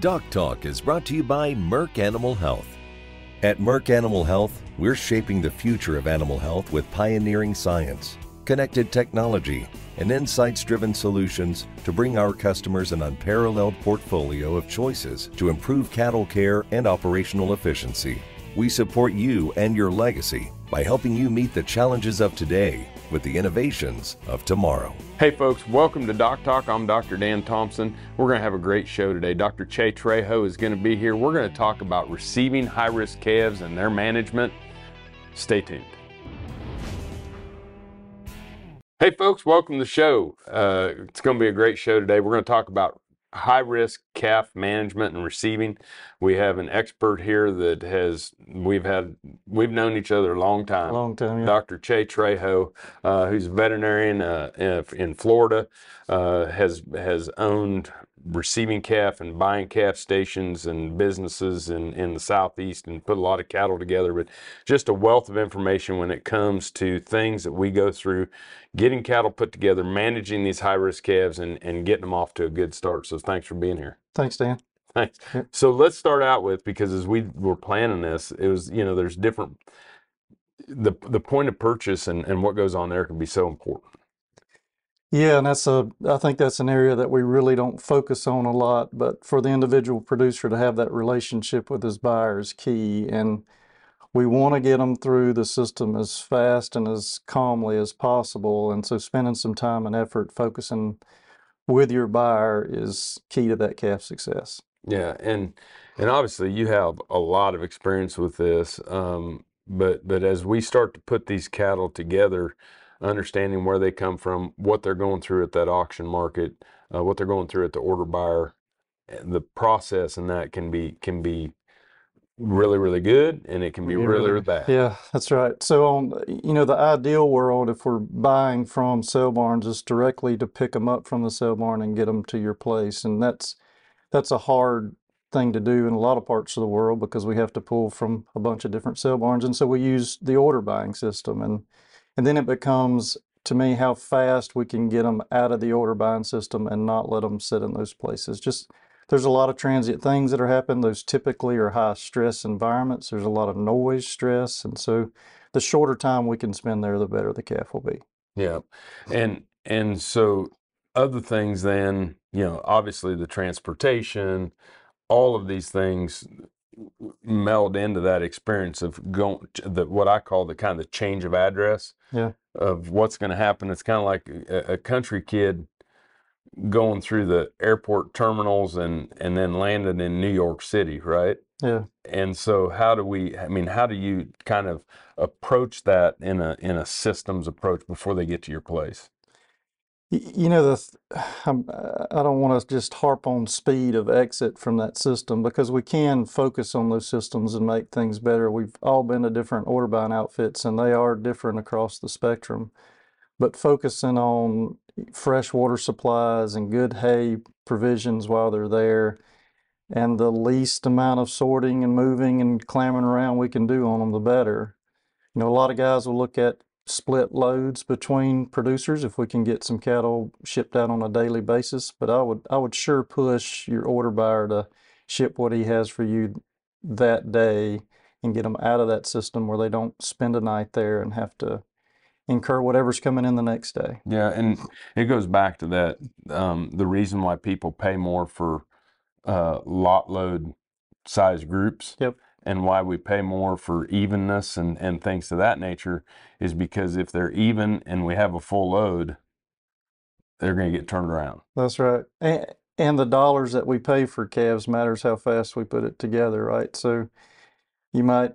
Doc Talk is brought to you by Merck Animal Health. At Merck Animal Health, we're shaping the future of animal health with pioneering science, connected technology, and insights driven solutions to bring our customers an unparalleled portfolio of choices to improve cattle care and operational efficiency. We support you and your legacy by helping you meet the challenges of today with the innovations of tomorrow. Hey folks, welcome to Doc Talk. I'm Dr. Dan Thomson. We're to have a great show today. Dr. Che Trejo is to be here. We're to talk about receiving high risk calves and their management. Stay tuned. Hey folks, welcome to the show. Uh, it's going to be a great show today. We're going to talk about high risk calf management and receiving. We have an expert here that has we've had we've known each other a long time. Long time, yeah. Dr. Che Trejo, uh, who's a veterinarian uh, in Florida, uh, has has owned receiving calf and buying calf stations and businesses in, in the southeast and put a lot of cattle together. But just a wealth of information when it comes to things that we go through getting cattle put together managing these high risk calves and, and getting them off to a good start. So thanks for being here. Thanks dan. Thanks. So let's start out with because as we were planning this it was you know there's different the the point of purchase and, and what goes on there can be so important yeah, and that's a I think that's an area that we really don't focus on a lot, but for the individual producer to have that relationship with his buyer is key and we want to get them through the system as fast and as calmly as possible and so spending some time and effort focusing with your buyer is key to that calf success. Yeah, and and obviously you have a lot of experience with this, um, but but as we start to put these cattle together, understanding where they come from, what they're going through at that auction market, uh, what they're going through at the order buyer, the process and that can be can be really really good and it can be really really bad. Yeah that's right. So on you know the ideal world if we're buying from sale barns is directly to pick them up from the sale barn and get them to your place and that's that's a hard thing to do in a lot of parts of the world because we have to pull from a bunch of different sale barns and so we use the order buying system and and then it becomes, to me, how fast we can get them out of the order buying system and not let them sit in those places. Just there's a lot of transient things that are happening. Those typically are high stress environments. There's a lot of noise stress. And so the shorter time we can spend there, the better the calf will be. Yeah. And, and so other things then, you know, obviously the transportation, all of these things meld into that experience of going the what I call the kind of change of address. Yeah. Of what's going to happen. It's kind of like a, a, country kid going through the airport terminals and and then landing in New York City, right? Yeah. And so how do we I mean how do you kind of approach that in a in a systems approach before they get to your place? You know, the I'm, I don't want to just harp on speed of exit from that system because we can focus on those systems and make things better. We've all been to different order buying outfits and they are different across the spectrum. But focusing on fresh water supplies and good hay provisions while they're there and the least amount of sorting and moving and clambering around we can do on them, the better. You know, a lot of guys will look at split loads between producers if we can get some cattle shipped out on a daily basis. But I would I would sure push your order buyer to ship what he has for you that day and get them out of that system where they don't spend a night there and have to incur whatever's coming in the next day. Yeah, and it goes back to that um, the reason why people pay more for uh, lot load size groups. Yep and why we pay more for evenness and, and things of that nature is because if they're even and we have a full load, they're going to get turned around. That's right. And, and the dollars that we pay for calves matters how fast we put it together, right? So you might,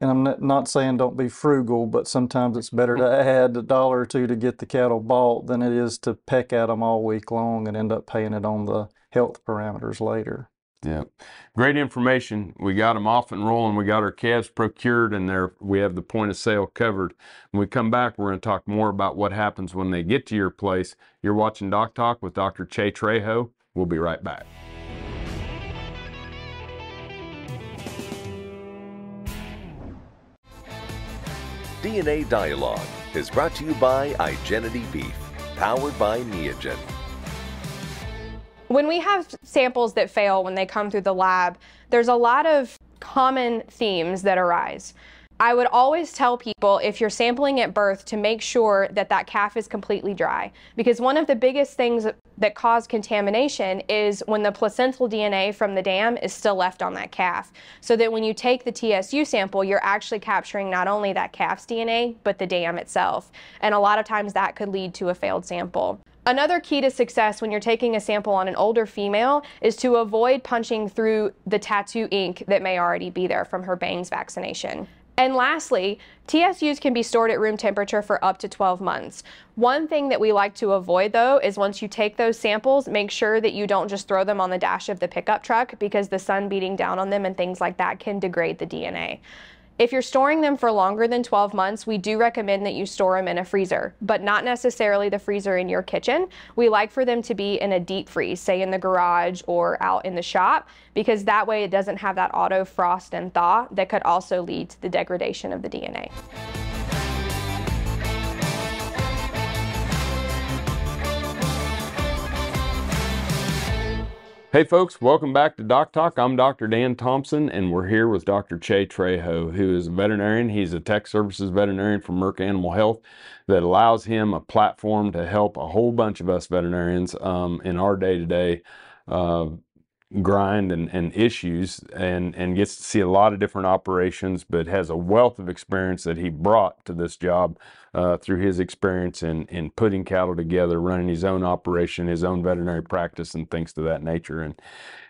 and I'm not saying don't be frugal, but sometimes it's better to add a dollar or two to get the cattle bought than it is to peck at them all week long and end up paying it on the health parameters later. Yeah, great information. We got them off and rolling. We got our calves procured, and there we have the point of sale covered. When we come back, we're going to talk more about what happens when they get to your place. You're watching Doc Talk with Dr. Che Trejo. We'll be right back. DNA Dialogue is brought to you by Igenity Beef, powered by Neogen. When we have samples that fail when they come through the lab, there's a lot of common themes that arise. I would always tell people if you're sampling at birth to make sure that that calf is completely dry because one of the biggest things that cause contamination is when the placental DNA from the dam is still left on that calf. So that when you take the TSU sample, you're actually capturing not only that calf's DNA, but the dam itself. And a lot of times that could lead to a failed sample. Another key to success when you're taking a sample on an older female is to avoid punching through the tattoo ink that may already be there from her Bang's vaccination. And lastly, TSUs can be stored at room temperature for up to 12 months. One thing that we like to avoid though is once you take those samples, make sure that you don't just throw them on the dash of the pickup truck because the sun beating down on them and things like that can degrade the DNA. If you're storing them for longer than 12 months, we do recommend that you store them in a freezer, but not necessarily the freezer in your kitchen. We like for them to be in a deep freeze, say in the garage or out in the shop, because that way it doesn't have that auto frost and thaw that could also lead to the degradation of the DNA. Hey folks, welcome back to Doc Talk. I'm Dr. Dan Thomson and we're here with Dr. Che Trejo, who is a veterinarian. He's a tech services veterinarian from Merck Animal Health that allows him a platform to help a whole bunch of us veterinarians um, in our day-to-day uh, grind and, and issues and, and gets to see a lot of different operations, but has a wealth of experience that he brought to this job uh, through his experience in, in putting cattle together, running his own operation, his own veterinary practice and things to that nature. And,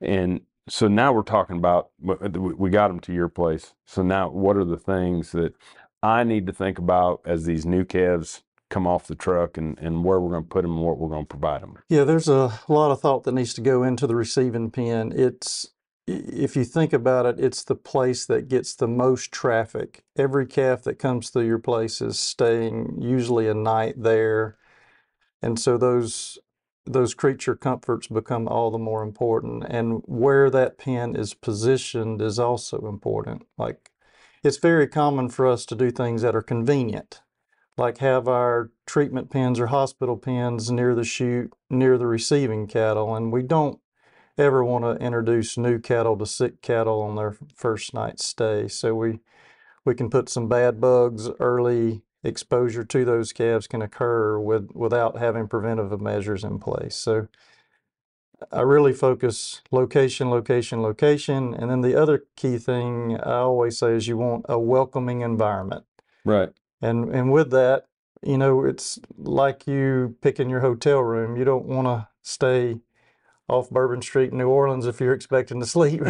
and so now we're talking about, we got him to your place. So now what are the things that I need to think about as these new calves come off the truck and, and where we're going to put them and what we're going to provide them. Yeah, there's a lot of thought that needs to go into the receiving pen. It's if you think about it, it's the place that gets the most traffic. Every calf that comes through your place is staying usually a night there. And so those those creature comforts become all the more important. And where that pen is positioned is also important. Like it's very common for us to do things that are convenient like have our treatment pens or hospital pens near the chute, near the receiving cattle, and we don't ever want to introduce new cattle to sick cattle on their first night stay. So we we can put some bad bugs early exposure to those calves can occur with without having preventive measures in place. So I really focus location, location, location, and then the other key thing I always say is you want a welcoming environment. Right. And and with that, you know, it's like you picking your hotel room. You don't want to stay off Bourbon Street in New Orleans if you're expecting to sleep.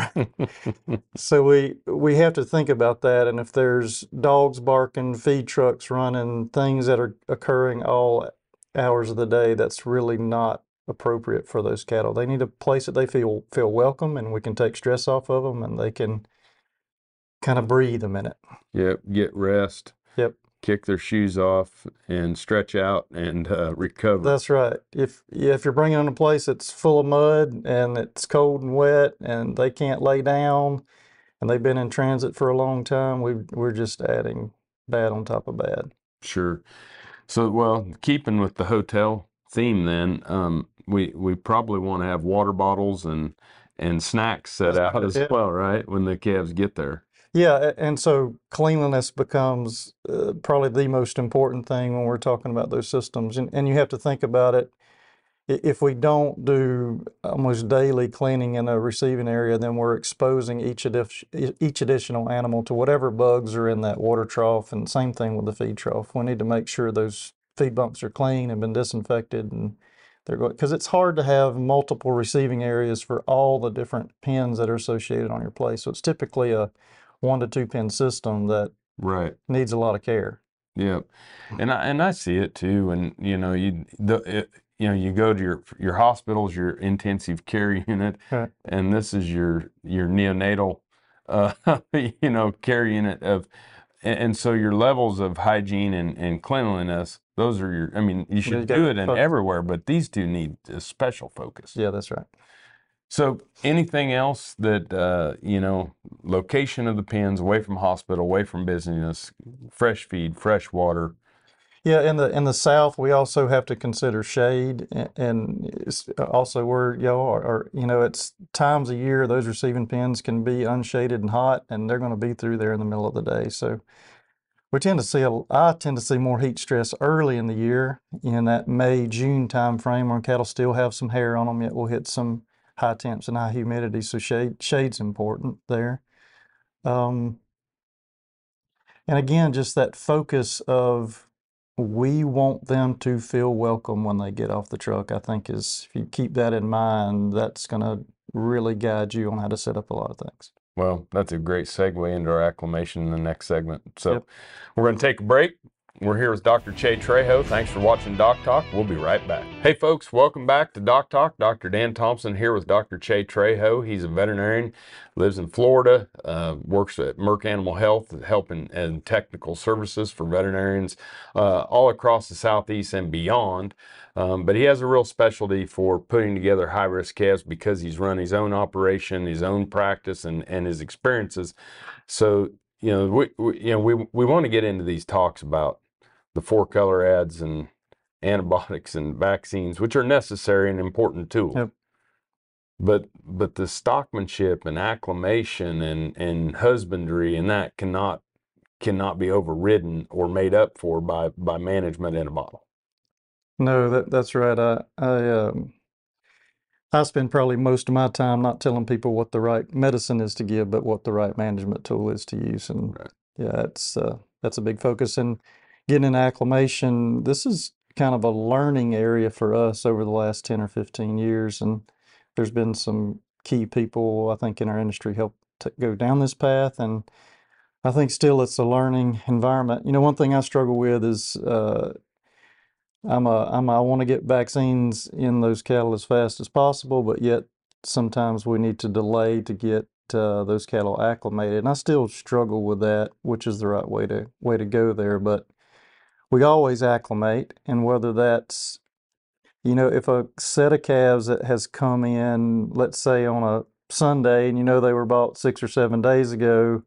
so we we have to think about that. And if there's dogs barking, feed trucks running, things that are occurring all hours of the day, that's really not appropriate for those cattle. They need a place that they feel feel welcome, and we can take stress off of them, and they can kind of breathe a minute. Yep, get rest. Yep kick their shoes off and stretch out and uh, recover. That's right. If if you're bringing them a place that's full of mud and it's cold and wet and they can't lay down and they've been in transit for a long time, we we're just adding bad on top of bad. Sure. So well, keeping with the hotel theme, then um, we we probably want to have water bottles and and snacks set out as well, right? When the calves get there. Yeah, and so cleanliness becomes uh, probably the most important thing when we're talking about those systems. And, and you have to think about it. If we don't do almost daily cleaning in a receiving area, then we're exposing each, adi- each additional animal to whatever bugs are in that water trough. And same thing with the feed trough. We need to make sure those feed bunks are clean and been disinfected and they're going because it's hard to have multiple receiving areas for all the different pens that are associated on your place. So it's typically a one to two pin system that right needs a lot of care. Yep, and I and I see it too. And you know, you the it, you know you go to your your hospitals, your intensive care unit, right. and this is your your neonatal, uh, you know, care unit of. And, so your levels of hygiene and, and cleanliness, those are your, I mean, you should do it in everywhere, but these two need a special focus. Yeah, that's right. So, anything else that uh, you know, location of the pens, away from hospital, away from business, fresh feed, fresh water. Yeah, in the in the south, we also have to consider shade, a- and also where y'all are, are, you know, it's times a year those receiving pens can be unshaded and hot, and they're going to be through there in the middle of the day. So we tend to see a, I tend to see more heat stress early in the year in that May June time frame when cattle still have some hair on them, yet we'll hit some high temps and high humidity. So shade shade's important there. Um, and again, just that focus of we want them to feel welcome when they get off the truck. I think is if you keep that in mind, that's going to really guide you on how to set up a lot of things. Well, that's a great segue into our acclimation in the next segment. So Yep. we're going to take a break. We're here with Dr. Che Trejo. Thanks for watching Doc Talk. We'll be right back. Hey, folks, welcome back to Doc Talk. Dr. Dan Thomson here with Dr. Che Trejo. He's a veterinarian, lives in Florida, uh, works at Merck Animal Health, helping and technical services for veterinarians uh, all across the Southeast and beyond. Um, but he has a real specialty for putting together high risk calves because he's run his own operation, his own practice, and, and his experiences. So, you know, we, we you know we we want to get into these talks about the four color ads and antibiotics and vaccines, which are necessary and important tools. Yep. But but the stockmanship and acclimation and, and husbandry and that cannot cannot be overridden or made up for by by management in a bottle. No, that that's right. I I um I spend probably most of my time not telling people what the right medicine is to give, but what the right management tool is to use. And Right. yeah, it's uh, that's a big focus. And getting an acclimation, this is kind of a learning area for us over the last ten or fifteen years. And there's been some key people I think in our industry help to go down this path. And I think still it's a learning environment. You know, one thing I struggle with is uh, I'm a I'm a, I want to get vaccines in those cattle as fast as possible, but yet sometimes we need to delay to get uh, those cattle acclimated. And I still struggle with that, which is the right way to way to go there. But we always acclimate, and whether that's you know if a set of calves that has come in, let's say on a Sunday, and you know they were bought six or seven days ago,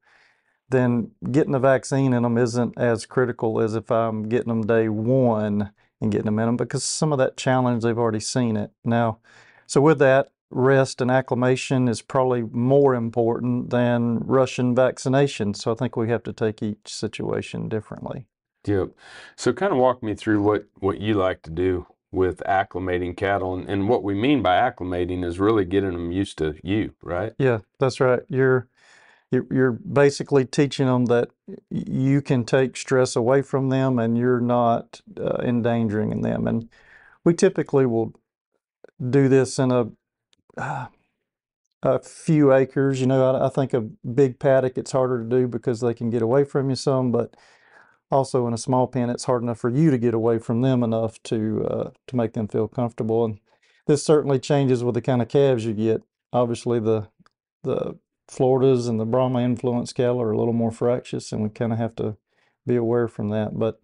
then getting the vaccine in them isn't as critical as if I'm getting them day one and getting them in them because some of that challenge they've already seen it now. So with that, rest and acclimation is probably more important than Russian vaccination. So I think we have to take each situation differently. Yep. So kind of walk me through what what you like to do with acclimating cattle and, and what we mean by acclimating is really getting them used to you, right? Yeah, that's right. You're you're, basically teaching them that you can take stress away from them and you're not uh, endangering them. And we typically will do this in a uh, a few acres. You know, I, I think a big paddock it's harder to do because they can get away from you some, but also in a small pen it's hard enough for you to get away from them enough to uh, to make them feel comfortable. And this certainly changes with the kind of calves you get. Obviously, the the Floridas and the Brahma influence cattle are a little more fractious, and we kind of have to be aware from that. But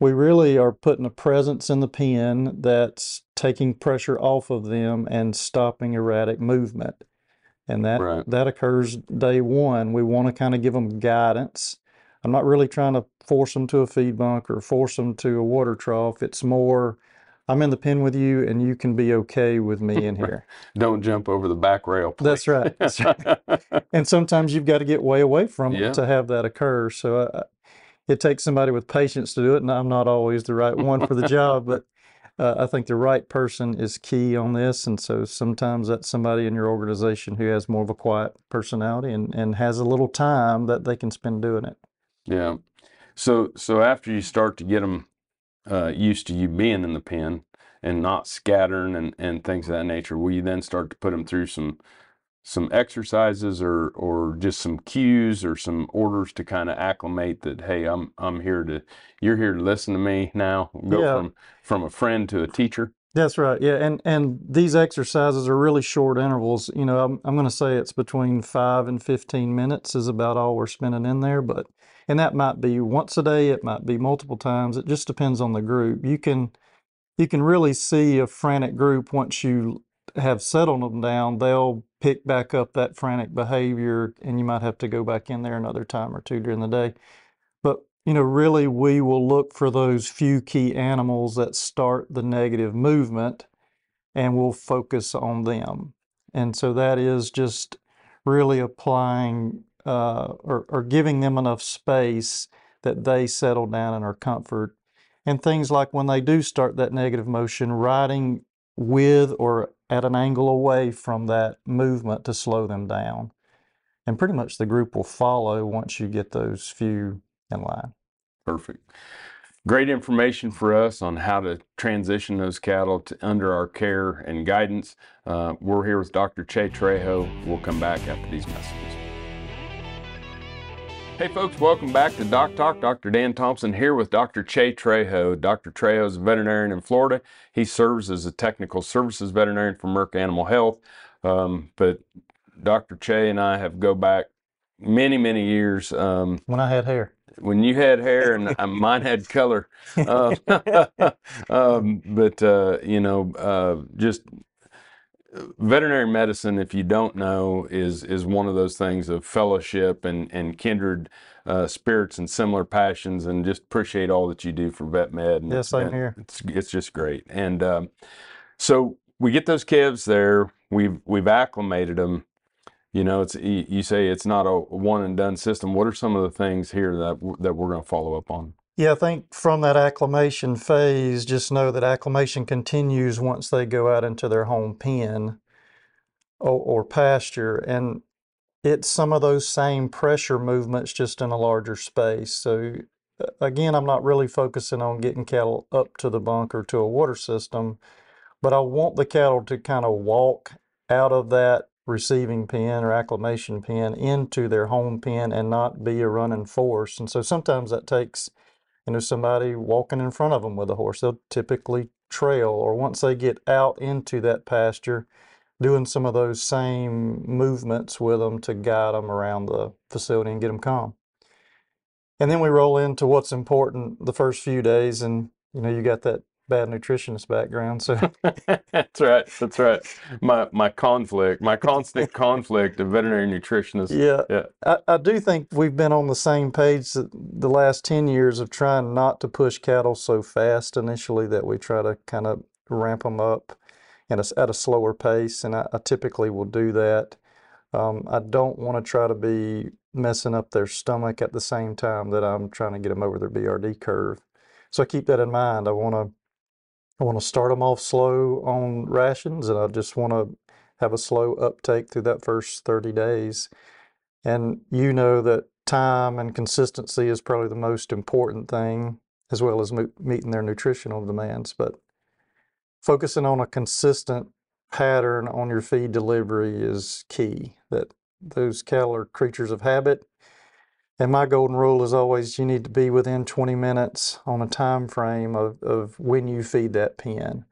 we really are putting a presence in the pen that's taking pressure off of them and stopping erratic movement. And that Right. that occurs day one. We want to kind of give them guidance. I'm not really trying to force them to a feed bunk or force them to a water trough. It's more, I'm in the pen with you, and you can be okay with me in here. Don't jump over the back rail. That's right. That's right. and sometimes you've got to get way away from Yeah. it to have that occur. So uh, it takes somebody with patience to do it, and I'm not always the right one for the job, but uh, I think the right person is key on this. And so sometimes that's somebody in your organization who has more of a quiet personality and, and has a little time that they can spend doing it. Yeah. So so after you start to get them uh, used to you being in the pen and not scattering and, and things of that nature, will you then start to put them through some some exercises or or just some cues or some orders to kind of acclimate that hey I'm I'm here to you're here to listen to me now go Yeah. from from a friend to a teacher That's right. Yeah, and and these exercises are really short intervals. You know, I'm I'm going to say it's between five and fifteen minutes is about all we're spending in there. But and that might be once a day. It might be multiple times. It just depends on the group. You can you can really see a frantic group once you have settled them down. They'll pick back up that frantic behavior, and you might have to go back in there another time or two during the day. But you know, really we will look for those few key animals that start the negative movement and we'll focus on them. And so that is just really applying uh, or, or giving them enough space that they settle down and are comfort. And things like when they do start that negative motion, riding with or at an angle away from that movement to slow them down. And pretty much the group will follow once you get those few in line. Perfect. Great information for us on how to transition those cattle to under our care and guidance. Uh, we're here with Dr. Che Trejo. We'll come back after these messages. Hey folks, welcome back to Doc Talk. Dr. Dan Thomson here with Dr. Che Trejo. Dr. Trejo is a veterinarian in Florida. He serves as a technical services veterinarian for Merck Animal Health. Um, but Dr. Che and I have go back many, many years. Um, When I had hair. when you had hair and uh, mine had color. Uh, um, but uh, you know, uh, just veterinary medicine, if you don't know, is is one of those things of fellowship and and kindred uh, spirits and similar passions, and just appreciate all that you do for vet med. And, same and here. It's it's just great, and um, so we get those calves there. We've we've acclimated them. You know, it's you you say it's not a one and done system. What are some of the things here that that we're going to follow up on? Yeah, I think from that acclimation phase, just know that acclimation continues once they go out into their home pen or, or pasture. And it's some of those same pressure movements just in a larger space. So, again, I'm not really focusing on getting cattle up to the bunk or to a water system, but I want the cattle to kind of walk out of that receiving pen or acclimation pen into their home pen and not be a running force. And so sometimes that takes you know, somebody walking in front of them with a horse. They'll typically trail, or once they get out into that pasture, doing some of those same movements with them to guide them around the facility and get them calm. And then we roll into what's important the first few days, and you know, you got that bad nutritionist background, so that's right. That's right. My my conflict, my constant conflict of veterinary nutritionist. yeah, Yeah. I, I do think we've been on the same page the last 10 years of trying not to push cattle so fast initially that we try to kind of ramp them up at a, s- at a slower pace. And I, I typically will do that. Um, I don't want to try to be messing up their stomach at the same time that I'm trying to get them over their BRD curve. So I keep that in mind. I want to I want to start them off slow on rations, and I just want to have a slow uptake through that first 30 days. And you know that time and consistency is probably the most important thing, as well as meeting their nutritional demands. But focusing on a consistent pattern on your feed delivery is key. That those cattle are creatures of habit. And my golden rule is always you need to be within 20 minutes on a time frame of, of when you feed that pen.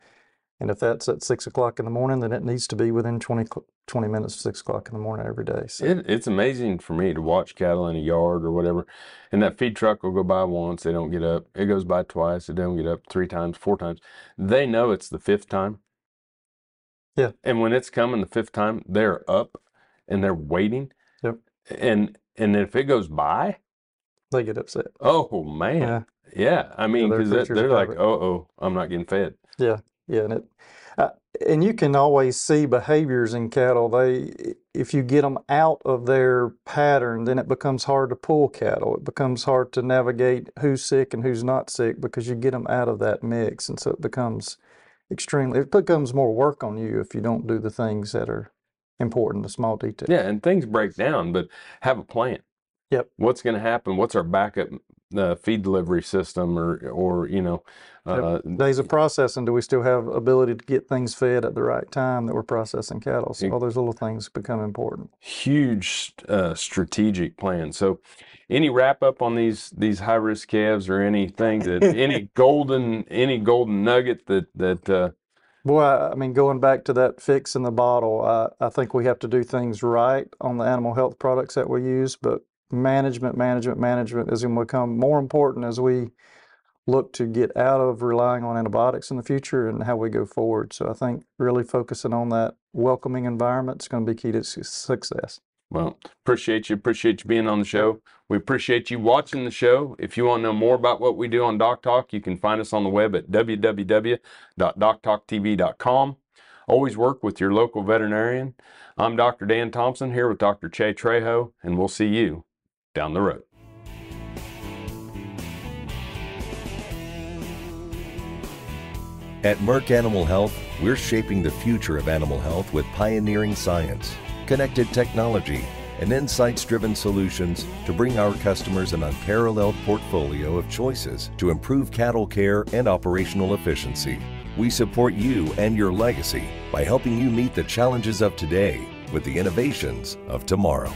And if that's at six o'clock in the morning, then it needs to be within 20, 20 minutes of six o'clock in the morning every day. So, It, it's amazing for me to watch cattle in a yard or whatever, and that feed truck will go by once, they don't get up. It goes by twice, they don't get up three times, four times. They know it's the fifth time. Yeah. And when it's coming the fifth time, they're up and they're waiting. Yep. And and if it goes by, they get upset. oh man, Yeah. yeah. I mean, they're because they're like, oh oh, I'm not getting fed. Yeah, yeah, and it, uh, and you can always see behaviors in cattle. They, if you get them out of their pattern, then it becomes hard to pull cattle. It becomes hard to navigate who's sick and who's not sick because you get them out of that mix, and so it becomes extremely. It becomes more work on you if you don't do the things that are important, the small details. Yeah, and things break down, but have a plan. Yep. What's going to happen? What's our backup uh, feed delivery system, or or you know, uh, Days of processing, do we still have ability to get things fed at the right time that we're processing cattle? So all those little things become important. huge uh, strategic plan. So, any wrap up on these these high risk calves, or anything that any golden any golden nugget that that uh, Boy, I mean, going back to that fix in the bottle, I, I think we have to do things right on the animal health products that we use, but management, management, management is going to become more important as we look to get out of relying on antibiotics in the future and how we go forward. So I think really focusing on that welcoming environment is going to be key to success. Well, appreciate you. Appreciate you being on the show. We appreciate you watching the show. If you want to know more about what we do on Doc Talk, you can find us on the web at www.doctalktv.com. Always work with your local veterinarian. I'm Dr. Dan Thomson here with Dr. Che Trejo, and we'll see you down the road. At Merck Animal Health, we're shaping the future of animal health with pioneering science, connected technology, and insights driven solutions to bring our customers an unparalleled portfolio of choices to improve cattle care and operational efficiency. We support you and your legacy by helping you meet the challenges of today with the innovations of tomorrow.